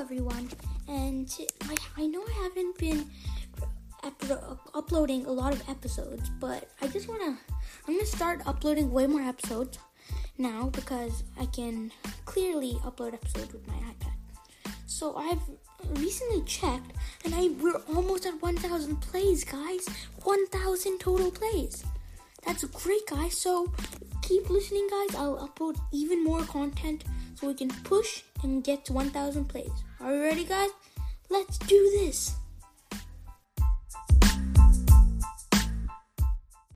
everyone. And I, I know I haven't been up- uploading a lot of episodes, but I just want to. I'm to start uploading way more episodes now because I can clearly upload episodes with my iPad. So I've recently checked and I we're almost at 1000 plays, guys. 1000 total plays. That's great, guys. So keep listening, guys. I'll upload even more content so we can push and get to 1000 plays. Are you ready, guys? Let's do this.